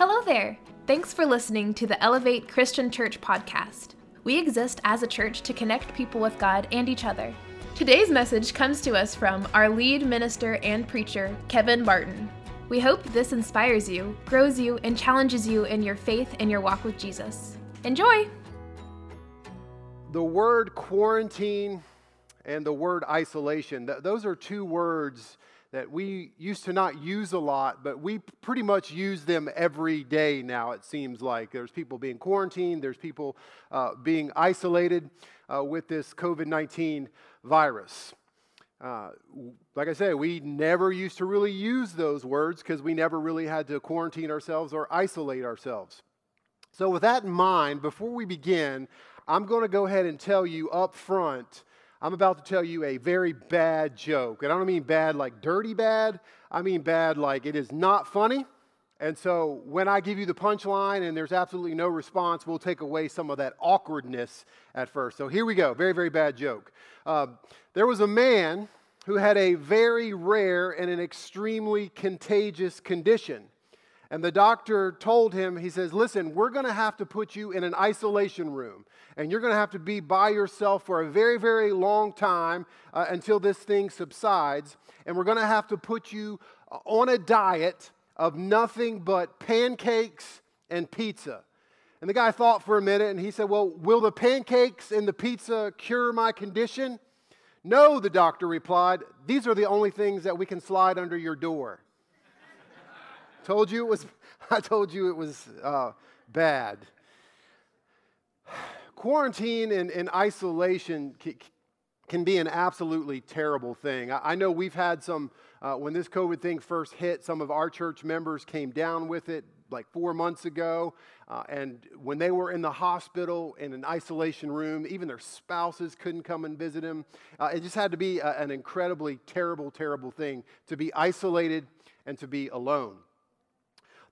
Hello there. Thanks for listening to the Elevate Christian Church podcast. We exist as a church to connect people with God and each other. Today's message comes to us from our lead minister and preacher, Kevin Martin. We hope this inspires you, grows you, and challenges you in your faith and your walk with Jesus. Enjoy! The word quarantine and the word isolation, th- those are two words that we used to not use a lot, but we pretty much use them every day now, it seems like. There's people being quarantined, there's people uh, being isolated uh, with this COVID 19 virus. Uh, like I say, we never used to really use those words because we never really had to quarantine ourselves or isolate ourselves. So, with that in mind, before we begin, I'm going to go ahead and tell you up front I'm about to tell you a very bad joke. And I don't mean bad like dirty bad, I mean bad like it is not funny. And so when I give you the punchline and there's absolutely no response, we'll take away some of that awkwardness at first. So here we go. Very, very bad joke. Uh, there was a man who had a very rare and an extremely contagious condition. And the doctor told him, he says, Listen, we're going to have to put you in an isolation room. And you're going to have to be by yourself for a very, very long time uh, until this thing subsides. And we're going to have to put you uh, on a diet of nothing but pancakes and pizza. And the guy thought for a minute and he said, Well, will the pancakes and the pizza cure my condition? No, the doctor replied. These are the only things that we can slide under your door. Told you it was, I told you it was uh, bad. Quarantine and, and isolation can be an absolutely terrible thing. I, I know we've had some, uh, when this COVID thing first hit, some of our church members came down with it like four months ago. Uh, and when they were in the hospital in an isolation room, even their spouses couldn't come and visit them. Uh, it just had to be a, an incredibly terrible, terrible thing to be isolated and to be alone.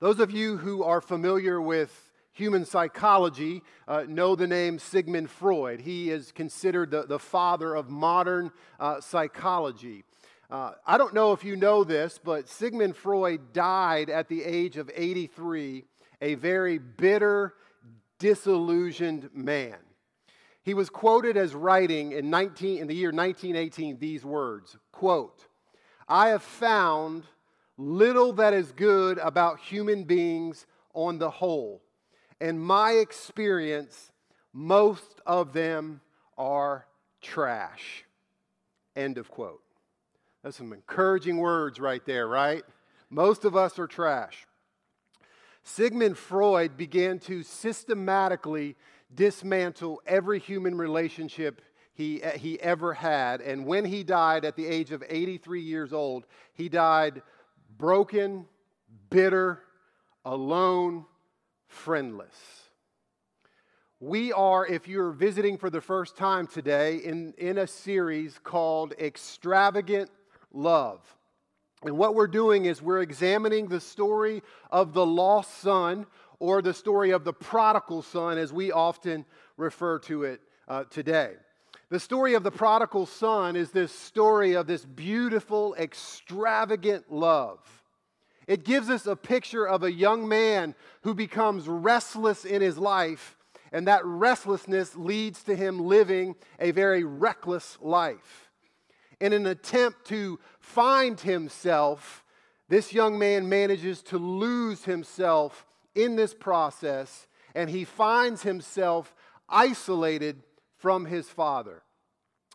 Those of you who are familiar with human psychology uh, know the name Sigmund Freud. He is considered the, the father of modern uh, psychology. Uh, I don't know if you know this, but Sigmund Freud died at the age of 83, a very bitter, disillusioned man. He was quoted as writing in, 19, in the year 1918 these words quote, I have found little that is good about human beings on the whole. In my experience, most of them are trash. End of quote. That's some encouraging words right there, right? Most of us are trash. Sigmund Freud began to systematically dismantle every human relationship he, he ever had. And when he died at the age of 83 years old, he died broken, bitter, alone, friendless. We are, if you're visiting for the first time today, in, in a series called Extravagant Love. And what we're doing is we're examining the story of the lost son, or the story of the prodigal son, as we often refer to it uh, today. The story of the prodigal son is this story of this beautiful, extravagant love. It gives us a picture of a young man who becomes restless in his life, and that restlessness leads to him living a very reckless life. In an attempt to find himself, this young man manages to lose himself in this process, and he finds himself isolated from his Father.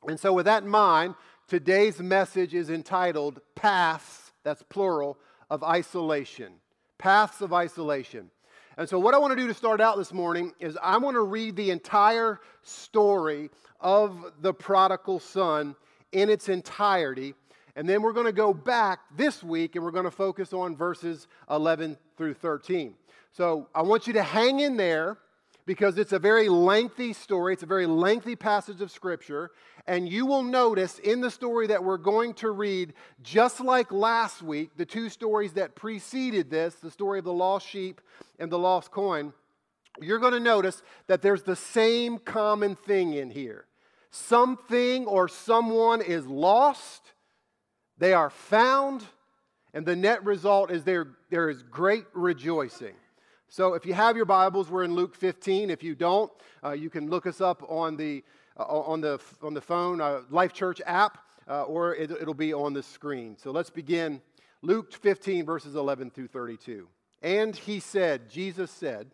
And so, with that in mind, today's message is entitled Paths, that's plural, of Isolation. Paths of Isolation. And so, what I want to do to start out this morning is I want to read the entire story of the prodigal son in its entirety. And then we're going to go back this week and we're going to focus on verses 11 through 13. So I want you to hang in there because it's a very lengthy story. It's a very lengthy passage of Scripture. And you will notice in the story that we're going to read, just like last week, the two stories that preceded this the story of the lost sheep and the lost coin you're going to notice that there's the same common thing in here. Something or someone is lost, they are found, and the net result is there, there is great rejoicing. So if you have your Bibles, we're in Luke 15. If you don't, uh, you can look us up on the, uh, on the, on the phone, uh, Life Church app, uh, or it, it'll be on the screen. So let's begin Luke 15, verses 11 through 32. And he said, Jesus said,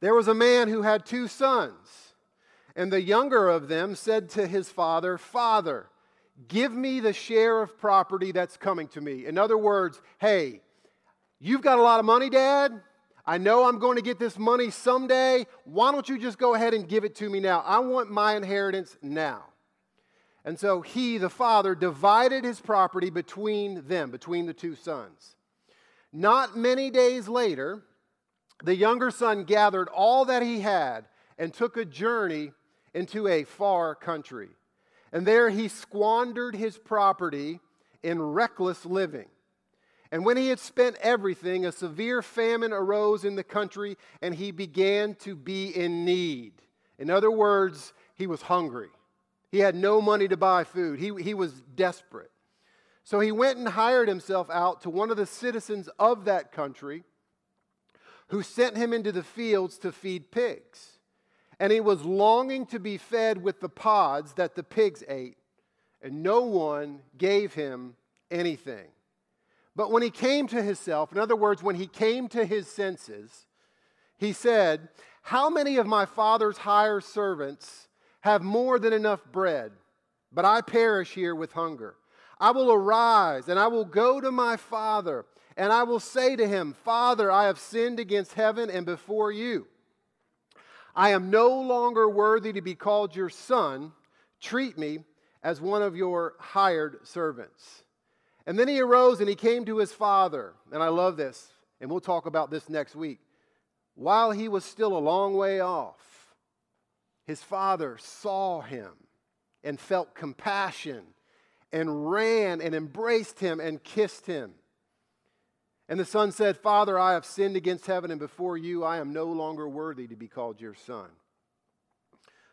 There was a man who had two sons, and the younger of them said to his father, Father, give me the share of property that's coming to me. In other words, hey, you've got a lot of money, Dad. I know I'm going to get this money someday. Why don't you just go ahead and give it to me now? I want my inheritance now. And so he, the father, divided his property between them, between the two sons. Not many days later, the younger son gathered all that he had and took a journey into a far country. And there he squandered his property in reckless living. And when he had spent everything, a severe famine arose in the country, and he began to be in need. In other words, he was hungry. He had no money to buy food. He, he was desperate. So he went and hired himself out to one of the citizens of that country who sent him into the fields to feed pigs. And he was longing to be fed with the pods that the pigs ate, and no one gave him anything. But when he came to himself, in other words, when he came to his senses, he said, How many of my father's hired servants have more than enough bread, but I perish here with hunger? I will arise and I will go to my father, and I will say to him, Father, I have sinned against heaven and before you. I am no longer worthy to be called your son. Treat me as one of your hired servants. And then he arose and he came to his father. And I love this, and we'll talk about this next week. While he was still a long way off, his father saw him and felt compassion and ran and embraced him and kissed him. And the son said, Father, I have sinned against heaven and before you. I am no longer worthy to be called your son.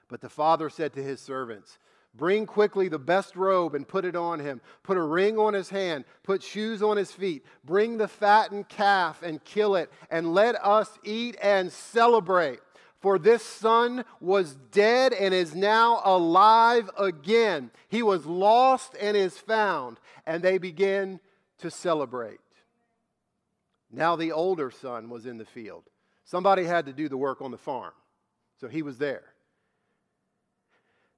But the father said to his servants, Bring quickly the best robe and put it on him. Put a ring on his hand. Put shoes on his feet. Bring the fattened calf and kill it. And let us eat and celebrate. For this son was dead and is now alive again. He was lost and is found. And they begin to celebrate. Now the older son was in the field. Somebody had to do the work on the farm. So he was there.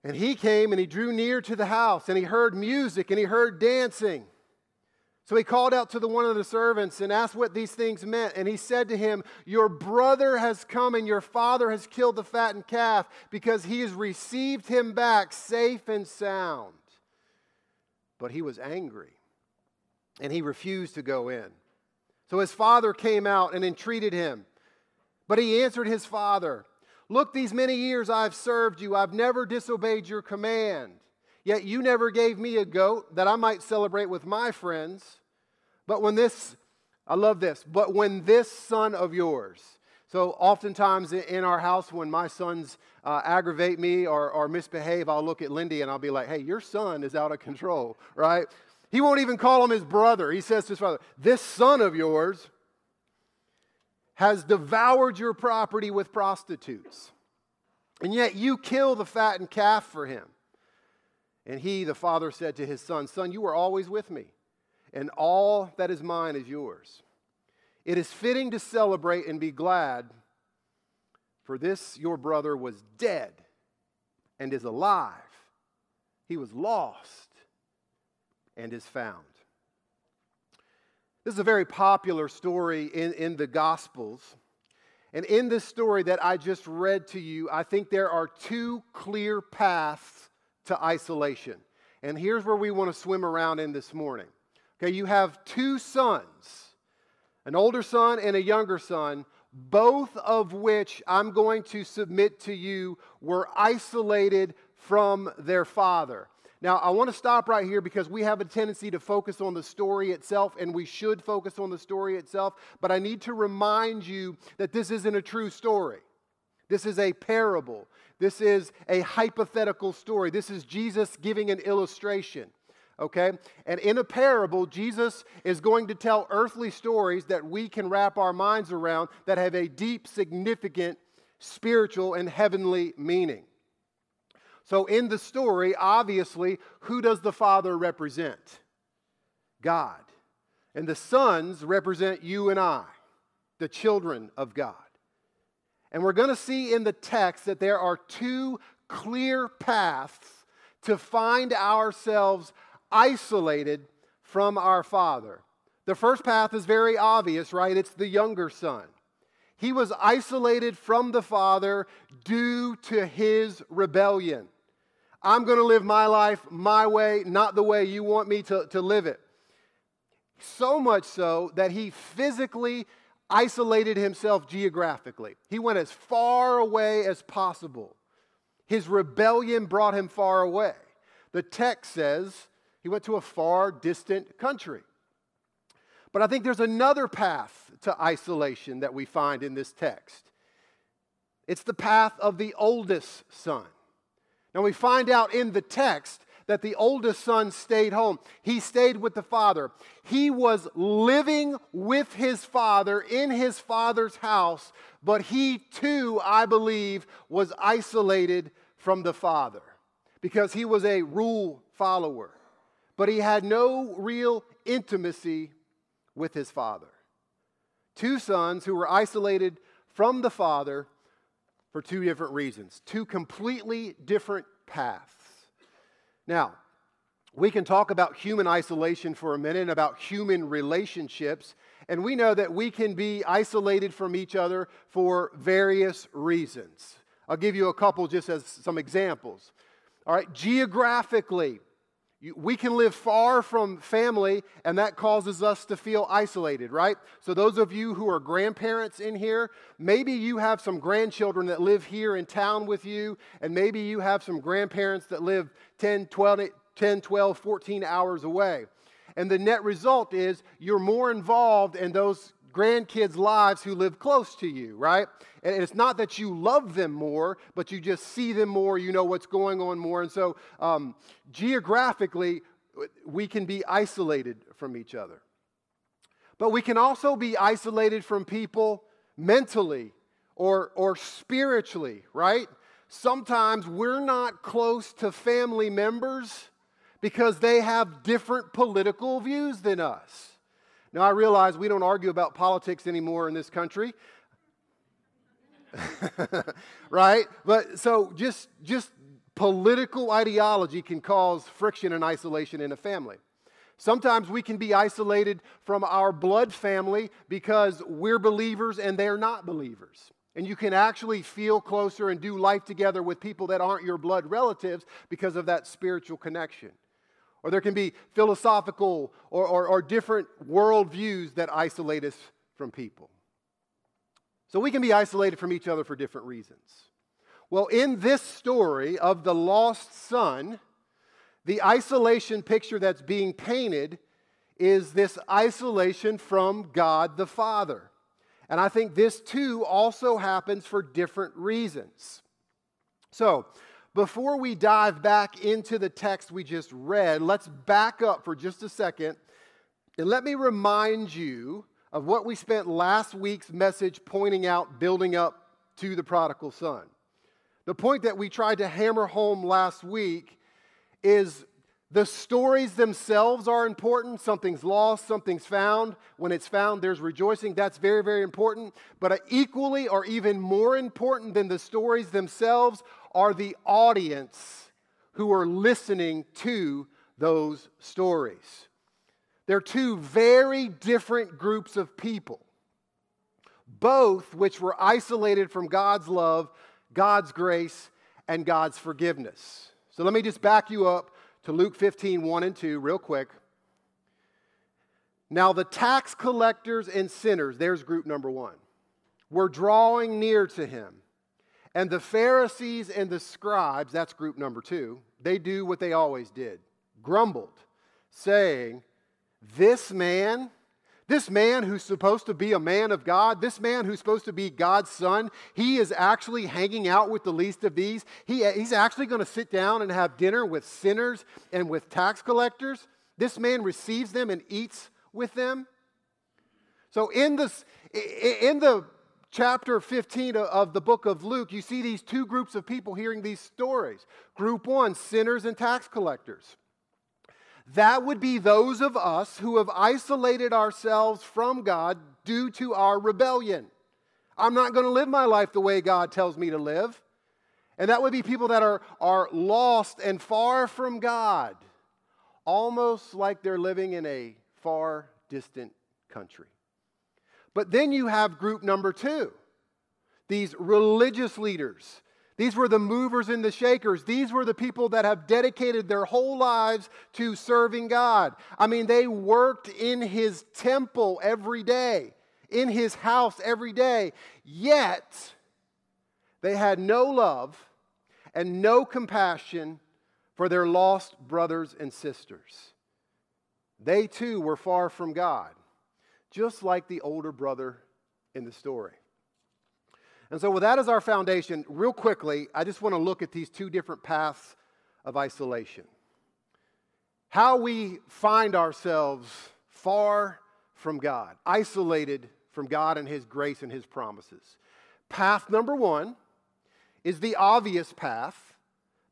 And he came and he drew near to the house and he heard music and he heard dancing. So he called out to the one of the servants and asked what these things meant. And he said to him, Your brother has come and your father has killed the fattened calf because he has received him back safe and sound. But he was angry and he refused to go in. So his father came out and entreated him. But he answered his father, Look, these many years I've served you, I've never disobeyed your command. Yet you never gave me a goat that I might celebrate with my friends. But when this, I love this, but when this son of yours, so oftentimes in our house, when my sons uh, aggravate me or, or misbehave, I'll look at Lindy and I'll be like, hey, your son is out of control, right? He won't even call him his brother. He says to his father, this son of yours, has devoured your property with prostitutes. And yet you kill the fattened calf for him. And he, the father, said to his son, Son, you are always with me, and all that is mine is yours. It is fitting to celebrate and be glad, for this your brother was dead and is alive. He was lost and is found. This is a very popular story in, in the Gospels. And in this story that I just read to you, I think there are two clear paths to isolation. And here's where we want to swim around in this morning. Okay, you have two sons, an older son and a younger son, both of which I'm going to submit to you were isolated from their father. Now, I want to stop right here because we have a tendency to focus on the story itself, and we should focus on the story itself. But I need to remind you that this isn't a true story. This is a parable. This is a hypothetical story. This is Jesus giving an illustration. okay? And in a parable, Jesus is going to tell earthly stories that we can wrap our minds around that have a deep, significant spiritual and heavenly meaning. So, in the story, obviously, who does the Father represent? God. And the sons represent you and I, the children of God. And we're going to see in the text that there are two clear paths to find ourselves isolated from our Father. The first path is very obvious, right? It's the younger son. He was isolated from the Father due to his rebellion. I'm going to live my life my way, not the way you want me to, to live it. So much so that he physically isolated himself geographically. He went as far away as possible. His rebellion brought him far away. The text says he went to a far distant country. But I think there's another path to isolation that we find in this text. It's the path of the oldest son. Now we find out in the text that the oldest son stayed home. He stayed with the father. He was living with his father in his father's house, but he too, I believe, was isolated from the father because he was a rule follower. But he had no real intimacy with his father. Two sons who were isolated from the father for two different reasons, two completely different paths. Now, we can talk about human isolation for a minute, about human relationships, and we know that we can be isolated from each other for various reasons. I'll give you a couple just as some examples. All right, geographically, we can live far from family, and that causes us to feel isolated, right? So, those of you who are grandparents in here, maybe you have some grandchildren that live here in town with you, and maybe you have some grandparents that live 10, 12, 10, 12 14 hours away. And the net result is you're more involved in those grandkids' lives who live close to you, right? And it's not that you love them more, but you just see them more, you know what's going on more. And so, um, geographically, we can be isolated from each other. But we can also be isolated from people mentally or, or spiritually, right? Sometimes we're not close to family members because they have different political views than us. Now, I realize we don't argue about politics anymore in this country. right? But so just just political ideology can cause friction and isolation in a family. Sometimes we can be isolated from our blood family because we're believers and they're not believers. And you can actually feel closer and do life together with people that aren't your blood relatives because of that spiritual connection. Or there can be philosophical or, or, or different worldviews that isolate us from people. So we can be isolated from each other for different reasons. Well, in this story of the lost son, the isolation picture that's being painted is this isolation from God the Father. And I think this too also happens for different reasons. So, before we dive back into the text we just read, let's back up for just a second and let me remind you of what we spent last week's message pointing out, building up to the prodigal son. The point that we tried to hammer home last week is the stories themselves are important. Something's lost, something's found. When it's found, there's rejoicing. That's very, very important. But equally or even more important than the stories themselves are the audience who are listening to those stories. They're two very different groups of people, both which were isolated from God's love, God's grace, and God's forgiveness. So let me just back you up to Luke 15, 1 and 2, real quick. Now, the tax collectors and sinners, there's group number one, were drawing near to him. And the Pharisees and the scribes, that's group number two, they do what they always did grumbled, saying, This man This man who's supposed to be a man of God, this man who's supposed to be God's son, he is actually hanging out with the least of these. He, he's actually going to sit down and have dinner with sinners and with tax collectors. This man receives them and eats with them. So in this in the chapter 15 of the book of Luke, you see these two groups of people hearing these stories. Group 1, sinners and tax collectors. That would be those of us who have isolated ourselves from God due to our rebellion. I'm not going to live my life the way God tells me to live. And that would be people that are, are lost and far from God, almost like they're living in a far distant country. But then you have group number two these religious leaders these were the movers and the shakers. These were the people that have dedicated their whole lives to serving God. I mean, they worked in his temple every day, in his house every day, yet they had no love and no compassion for their lost brothers and sisters. They too were far from God, just like the older brother in the story. And so, with that as our foundation, real quickly, I just want to look at these two different paths of isolation. How we find ourselves far from God, isolated from God and His grace and His promises. Path number one is the obvious path,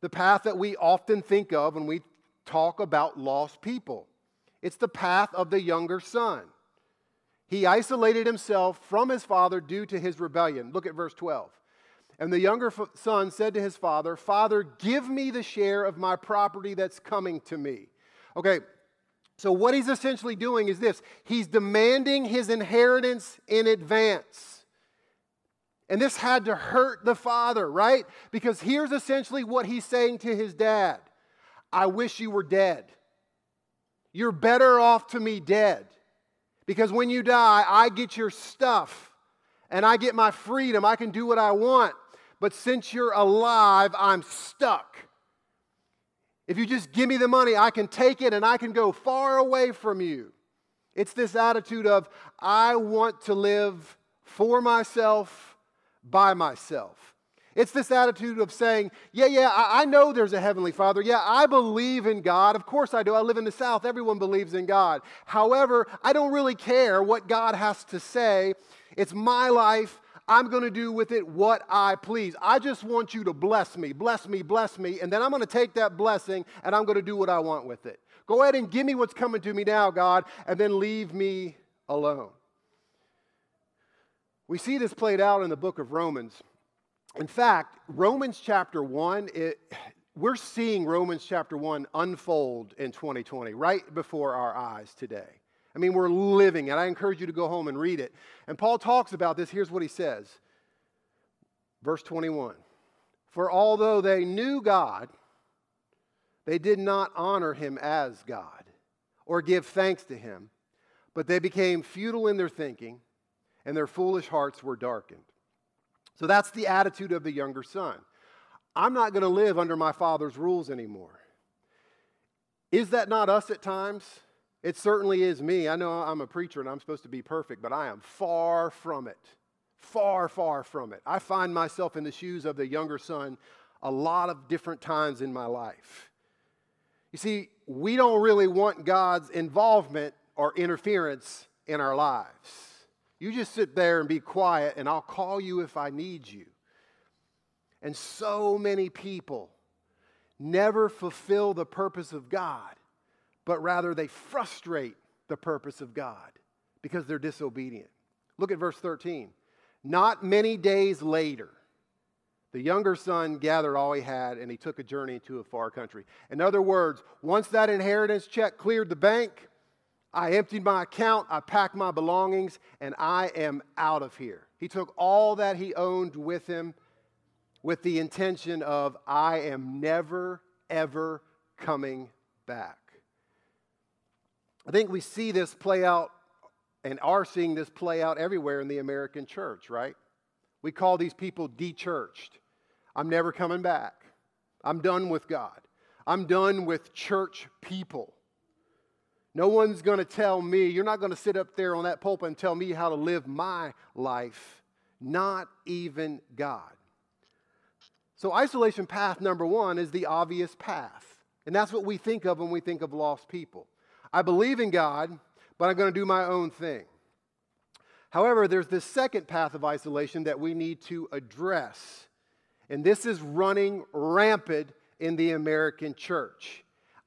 the path that we often think of when we talk about lost people. It's the path of the younger son. He isolated himself from his father due to his rebellion. Look at verse 12. And the younger son said to his father, Father, give me the share of my property that's coming to me. Okay, so what he's essentially doing is this he's demanding his inheritance in advance. And this had to hurt the father, right? Because here's essentially what he's saying to his dad I wish you were dead. You're better off to me dead. Because when you die, I get your stuff and I get my freedom. I can do what I want. But since you're alive, I'm stuck. If you just give me the money, I can take it and I can go far away from you. It's this attitude of, I want to live for myself, by myself. It's this attitude of saying, Yeah, yeah, I, I, know there's a Heavenly Father. Yeah, I believe in God. Of course I do. I live in the South. Everyone believes in God. However, I don't really care what God has to say. It's my life. I'm going to do with it what I please. I just want you to bless me, bless me, bless me. And then I'm going to take that blessing and I'm going to do what I want with it. Go ahead and give me what's coming to me now, God, and then leave me alone. We see this played out in the book of Romans. In fact, Romans chapter 1, it, we're seeing Romans chapter 1 unfold in 2020, right before our eyes today. I mean, we're living it. I encourage you to go home and read it. And Paul talks about this. Here's what he says Verse 21 For although they knew God, they did not honor him as God or give thanks to him, but they became futile in their thinking, and their foolish hearts were darkened. So that's the attitude of the younger son. I'm not going to live under my father's rules anymore. Is that not us at times? It certainly is me. I know I'm a preacher and I'm supposed to be perfect, but I am far from it. Far, far from it. I find myself in the shoes of the younger son a lot of different times in my life. You see, we don't really want God's involvement or interference in our lives. You just sit there and be quiet, and I'll call you if I need you. And so many people never fulfill the purpose of God, but rather they frustrate the purpose of God because they're disobedient. Look at verse 13. Not many days later, the younger son gathered all he had and he took a journey to a far country. In other words, once that inheritance check cleared the bank, I emptied my account, I packed my belongings, and I am out of here. He took all that he owned with him with the intention of, I am never, ever coming back. I think we see this play out and are seeing this play out everywhere in the American church, right? We call these people dechurched. I'm never coming back. I'm done with God. I'm done with church people. No one's going to tell me, you're not going to sit up there on that pulpit and tell me how to live my life, not even God. So, isolation path number one is the obvious path. And that's what we think of when we think of lost people. I believe in God, but I'm going to do my own thing. However, there's this second path of isolation that we need to address. And this is running rampant in the American church.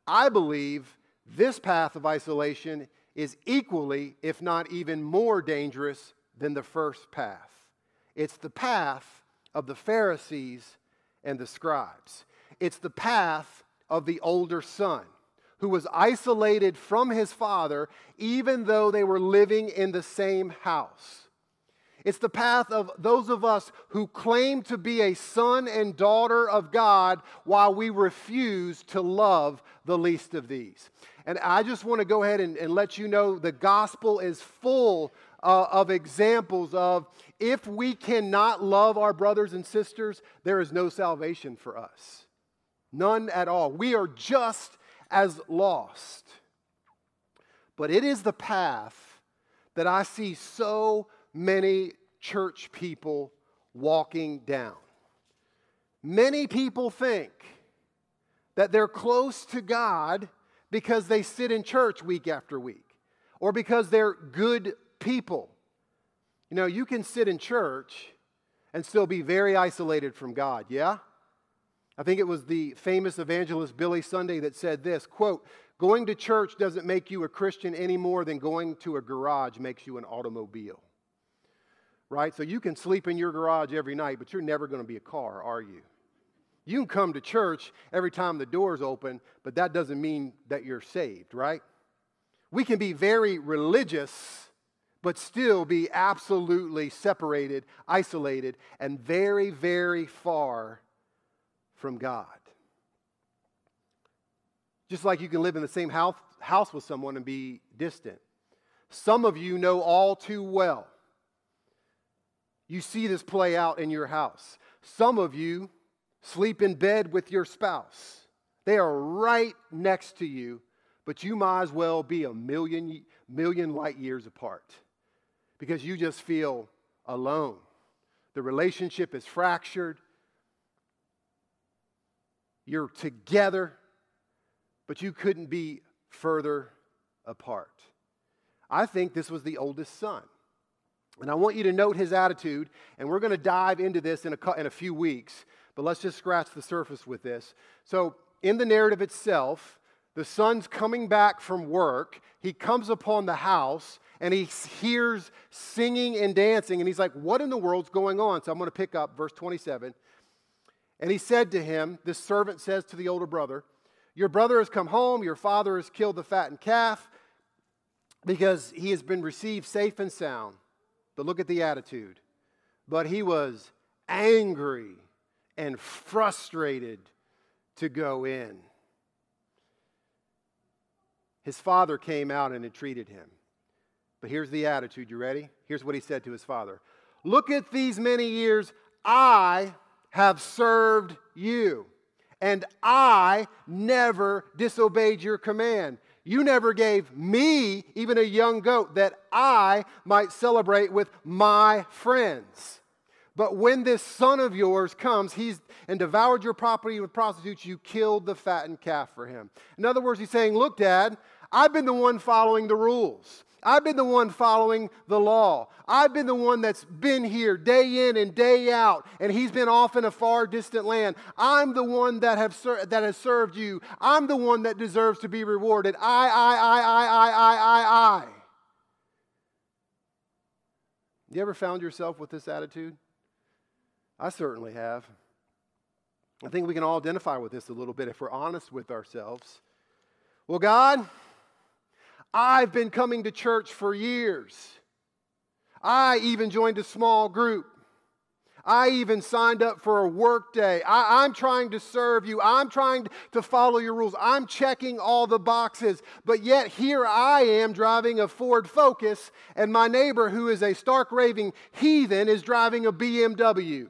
I believe this path of isolation is equally, if not even more dangerous than the first path. It's the path of the Pharisees and the scribes. It's the path of the older son who was isolated from his father even though they were living in the same house. It's the path of those of us who claim to be a son and daughter of God while we refuse to love the least of these. And I just want to go ahead and, and let you know the gospel is full uh, of examples of if we cannot love our brothers and sisters, there is no salvation for us. None at all. We are just as lost. But it is the path that I see so many church people walking down. Many people think that they're close to God because they sit in church week after week or because they're good people. You know, you can sit in church and still be very isolated from God, yeah? I think it was the famous evangelist Billy Sunday that said this quote, going to church doesn't make you a Christian any more than going to a garage makes you an automobile right? So you can sleep in your garage every night, but you're never going to be a car, are you? You can come to church every time the door's open, but that doesn't mean that you're saved, right? We can be very religious, but still be absolutely separated, isolated, and very, very far from God. Just like you can live in the same house, house with someone and be distant. Some of you know all too well you see this play out in your house. Some of you sleep in bed with your spouse. They are right next to you, but you might as well be a million, million light years apart because you just feel alone. The relationship is fractured. You're together, but you couldn't be further apart. I think this was the oldest son. And I want you to note his attitude, and we're going to dive into this in a, in a few weeks, but let's just scratch the surface with this. So, in the narrative itself, the son's coming back from work. He comes upon the house and he hears singing and dancing, and he's like, What in the world's going on? So, I'm going to pick up verse 27. And he said to him, This servant says to the older brother, Your brother has come home, your father has killed the fattened calf because he has been received safe and sound. But look at the attitude. But he was angry and frustrated to go in. His father came out and entreated him. But here's the attitude. You ready? Here's what he said to his father Look at these many years I have served you, and I never disobeyed your command. You never gave me even a young goat that I might celebrate with my friends. But when this son of yours comes, he's and devoured your property with prostitutes, you killed the fattened calf for him. In other words, he's saying, Look, Dad, I've been the one following the rules. I've been the one following the law. I've been the one that's been here day in and day out, and he's been off in a far distant land. I'm the one that, have ser- that has served you. I'm the one that deserves to be rewarded. I, I, I, I, I, I, I, I. You ever found yourself with this attitude? I certainly have. I think we can all identify with this a little bit if we're honest with ourselves. Well, God, I've been coming to church for years. I even joined a small group. I even signed up for a work day. I, am trying to serve you. I'm trying to follow your rules. I'm checking all the boxes. But yet, here I am driving a Ford Focus, and my neighbor, who is a stark raving heathen, is driving a BMW.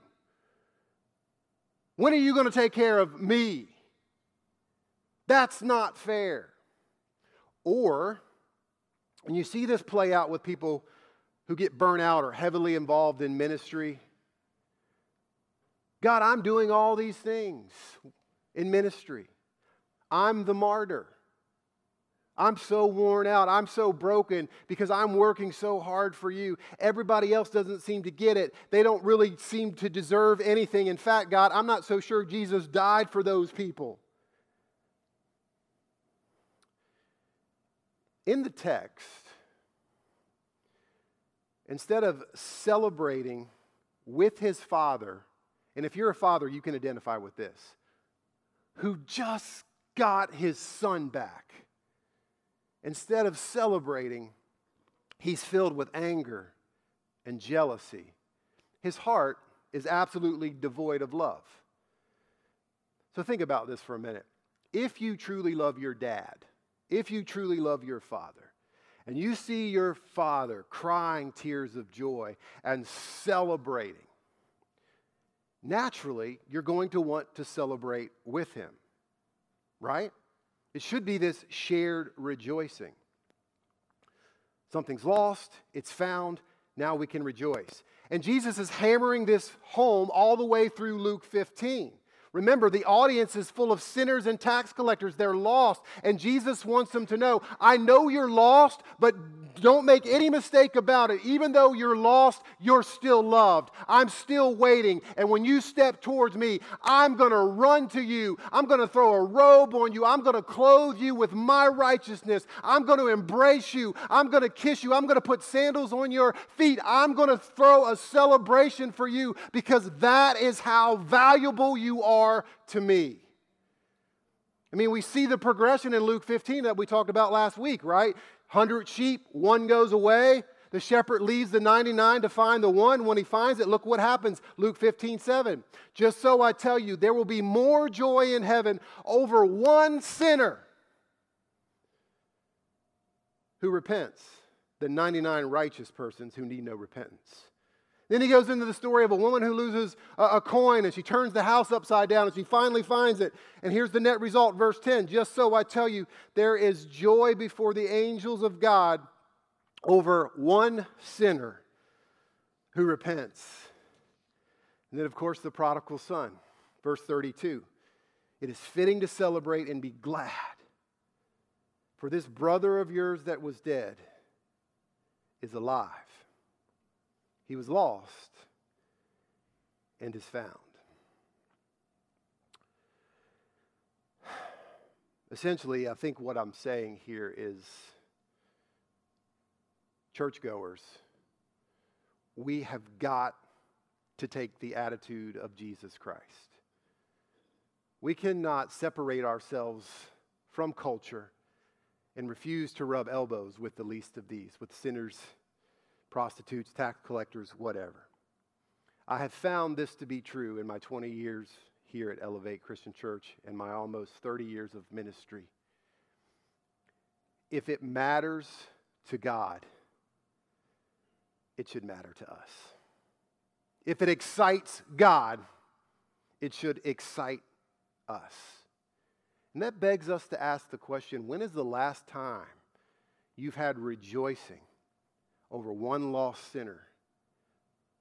When are you going to take care of me? That's not fair. Or And you see this play out with people who get burnt out or heavily involved in ministry. God, I'm doing all these things in ministry. I'm the martyr. I'm so worn out. I'm so broken because I'm working so hard for you. Everybody else doesn't seem to get it. They don't really seem to deserve anything. In fact, God, I'm not so sure Jesus died for those people. In the text, instead of celebrating with his father, and if you're a father, you can identify with this, who just got his son back Instead of celebrating, he's filled with anger and jealousy. His heart is absolutely devoid of love. So think about this for a minute. If you truly love your dad, if you truly love your father, and you see your father crying tears of joy and celebrating, naturally, you're going to want to celebrate with him, right? It should be this shared rejoicing. Something's lost, it's found, now we can rejoice. And Jesus is hammering this home all the way through Luke 15. Remember, the audience is full of sinners and tax collectors. They're lost. And Jesus wants them to know I know you're lost, but don't make any mistake about it. Even though you're lost, you're still loved. I'm still waiting. And when you step towards me, I'm going to run to you. I'm going to throw a robe on you. I'm going to clothe you with my righteousness. I'm going to embrace you. I'm going to kiss you. I'm going to put sandals on your feet. I'm going to throw a celebration for you because that is how valuable you are to me. I mean, we see the progression in Luke 15 that we talked about last week, right? 100 sheep, one goes away. The shepherd leaves the 99 to find the one. When he finds it, look what happens. Luke 15, 7. Just so I tell you, there will be more joy in heaven over one sinner who repents than 99 righteous persons who need no repentance. Then he goes into the story of a woman who loses a, coin and she turns the house upside down and she finally finds it. And here's the net result, verse 10 Just so I tell you, there is joy before the angels of God over one sinner who repents. And then, of course, the prodigal son, verse 32. It is fitting to celebrate and be glad, for this brother of yours that was dead is alive he was lost and is found. Essentially, I think what I'm saying here is churchgoers, we have got to take the attitude of Jesus Christ. We cannot separate ourselves from culture and refuse to rub elbows with the least of these, with sinners prostitutes, tax collectors, whatever. I have found this to be true in my 20 years here at Elevate Christian Church and my almost 30 years of ministry. If it matters to God, it should matter to us. If it excites God, it should excite us. And that begs us to ask the question when is the last time you've had rejoicing over one lost sinner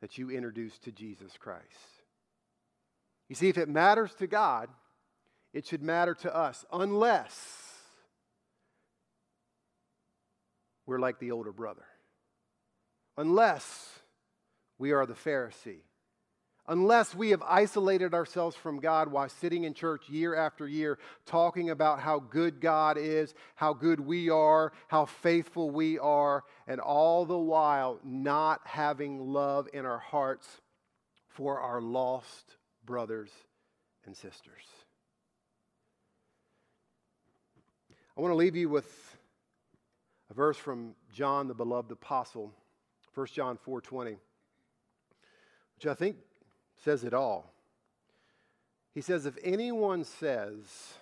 that you introduced to Jesus Christ. You see, if it matters to God, it should matter to us, unless we're like the older brother, unless we are the Pharisee unless we have isolated ourselves from God while sitting in church year after year talking about how good God is, how good we are, how faithful we are, and all the while not having love in our hearts for our lost brothers and sisters. I want to leave you with a verse from John the beloved apostle, 1 John 4:20, which I think says it all. He says, If anyone says,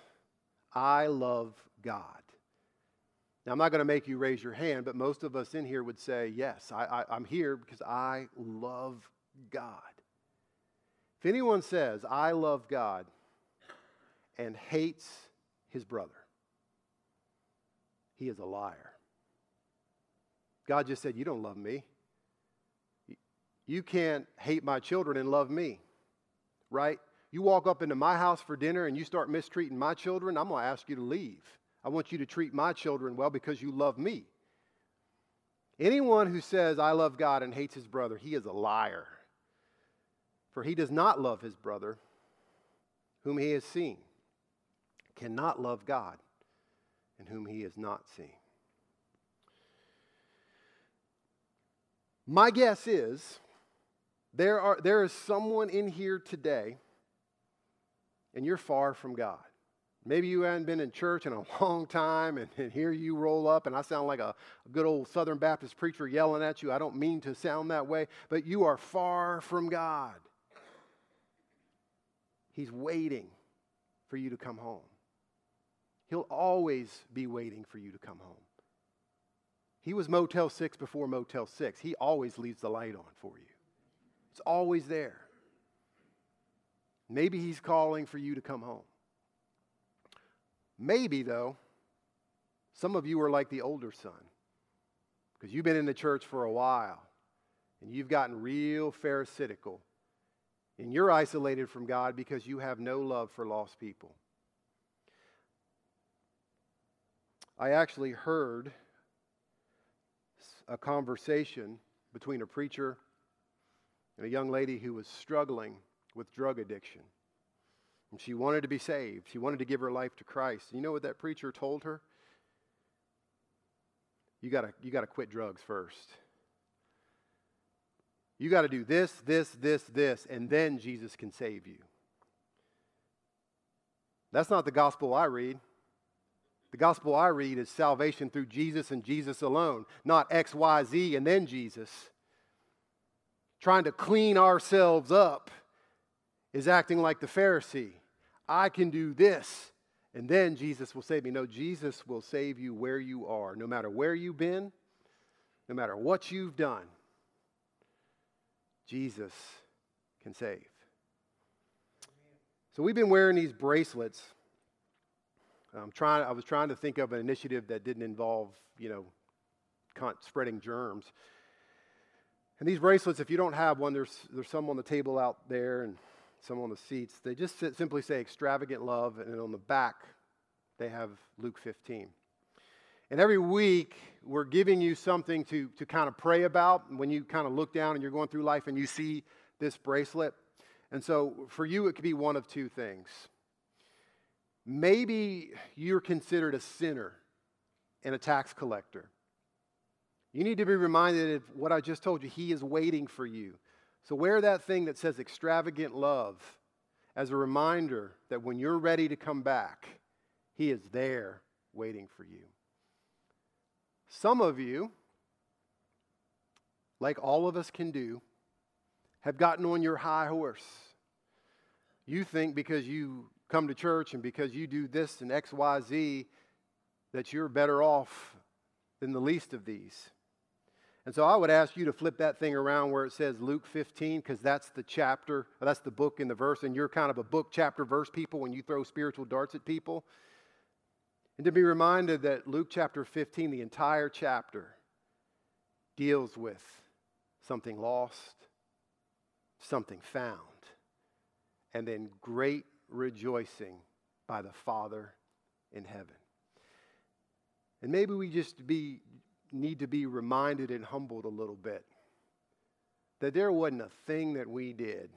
I love God. Now, I'm not going to make you raise your hand, but most of us in here would say, Yes, I, am here because I love God. If anyone says, I love God and hates his brother, he is a liar. God just said, You don't love me. You can't hate my children and love me, right? You walk up into my house for dinner and you start mistreating my children, I'm going to ask you to leave. I want you to treat my children well because you love me. Anyone who says, I love God and hates his brother, he is a liar. For he does not love his brother whom he has seen, cannot love God and whom he has not seen. My guess is there, are, there is someone in here today and you're far from God. Maybe you haven't been in church in a long time, and, and here you roll up, and I sound like a, a, good old Southern Baptist preacher yelling at you. I don't mean to sound that way, but you are far from God. He's waiting for you to come home. He'll always be waiting for you to come home. He was Motel 6 before Motel 6. He always leaves the light on for you, it's always there. Maybe He's calling for you to come home. Maybe, though, some of you are like the older son because you've been in the church for a while and you've gotten real pharisaical and you're isolated from God because you have no love for lost people. I actually heard a conversation between a preacher and a young lady who was struggling with drug addiction. And she wanted to be saved. She wanted to give her life to Christ. And you know what that preacher told her? You got to you got to quit drugs first. You got to do this, this, this, this, and then Jesus can save you. That's not the gospel I read. The gospel I read is salvation through Jesus and Jesus alone, not X, Y, Z, and then Jesus. Trying to clean ourselves up is acting like the Pharisee. I can do this, and then Jesus will save me. No, Jesus will save you where you are, no matter where you've been, no matter what you've done. Jesus can save. So we've been wearing these bracelets. I'm trying, I was trying to think of an initiative that didn't involve, you know, spreading germs. And these bracelets, if you don't have one, there's, there's some on the table out there, and some on the seats, they just simply say extravagant love, and on the back, they have Luke 15. And every week, we're giving you something to, to kind of pray about when you kind of look down and you're going through life and you see this bracelet. And so for you, it could be one of two things. Maybe you're considered a sinner and a tax collector. You need to be reminded of what I just told you. He is waiting for you. So wear that thing that says extravagant love as a reminder that when you're ready to come back, He is there waiting for you. Some of you, like all of us can do, have gotten on your high horse. You think because you come to church and because you do this and X, Y, Z, that you're better off than the least of these. And so I would ask you to flip that thing around where it says Luke 15, because that's the chapter, that's the book in the verse, and you're kind of a book, chapter, verse people when you throw spiritual darts at people. And to be reminded that Luke chapter 15, the entire chapter, deals with something lost, something found, and then great rejoicing by the Father in heaven. And maybe we just be need to be reminded and humbled a little bit that there wasn't a thing that we did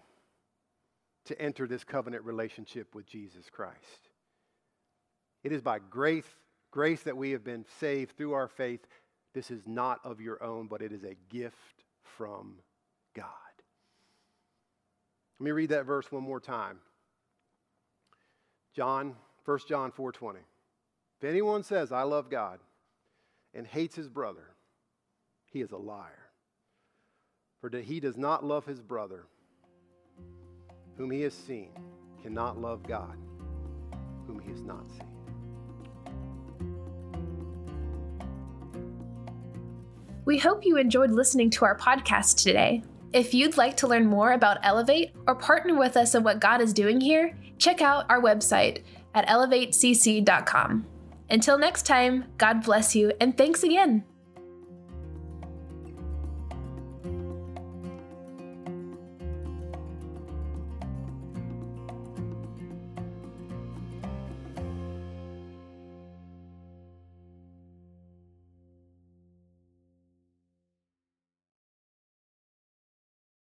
to enter this covenant relationship with Jesus Christ. It is by grace, grace that we have been saved through our faith. This is not of your own, but it is a gift from God. Let me read that verse one more time. John, 1 John 4:20. If anyone says, I love God, and hates his brother, he is a liar. For he does not love his brother, whom he has seen, cannot love God, whom he has not seen. We hope you enjoyed listening to our podcast today. If you'd like to learn more about Elevate or partner with us in what God is doing here, check out our website at elevatecc.com. Until next time, God bless you and thanks again.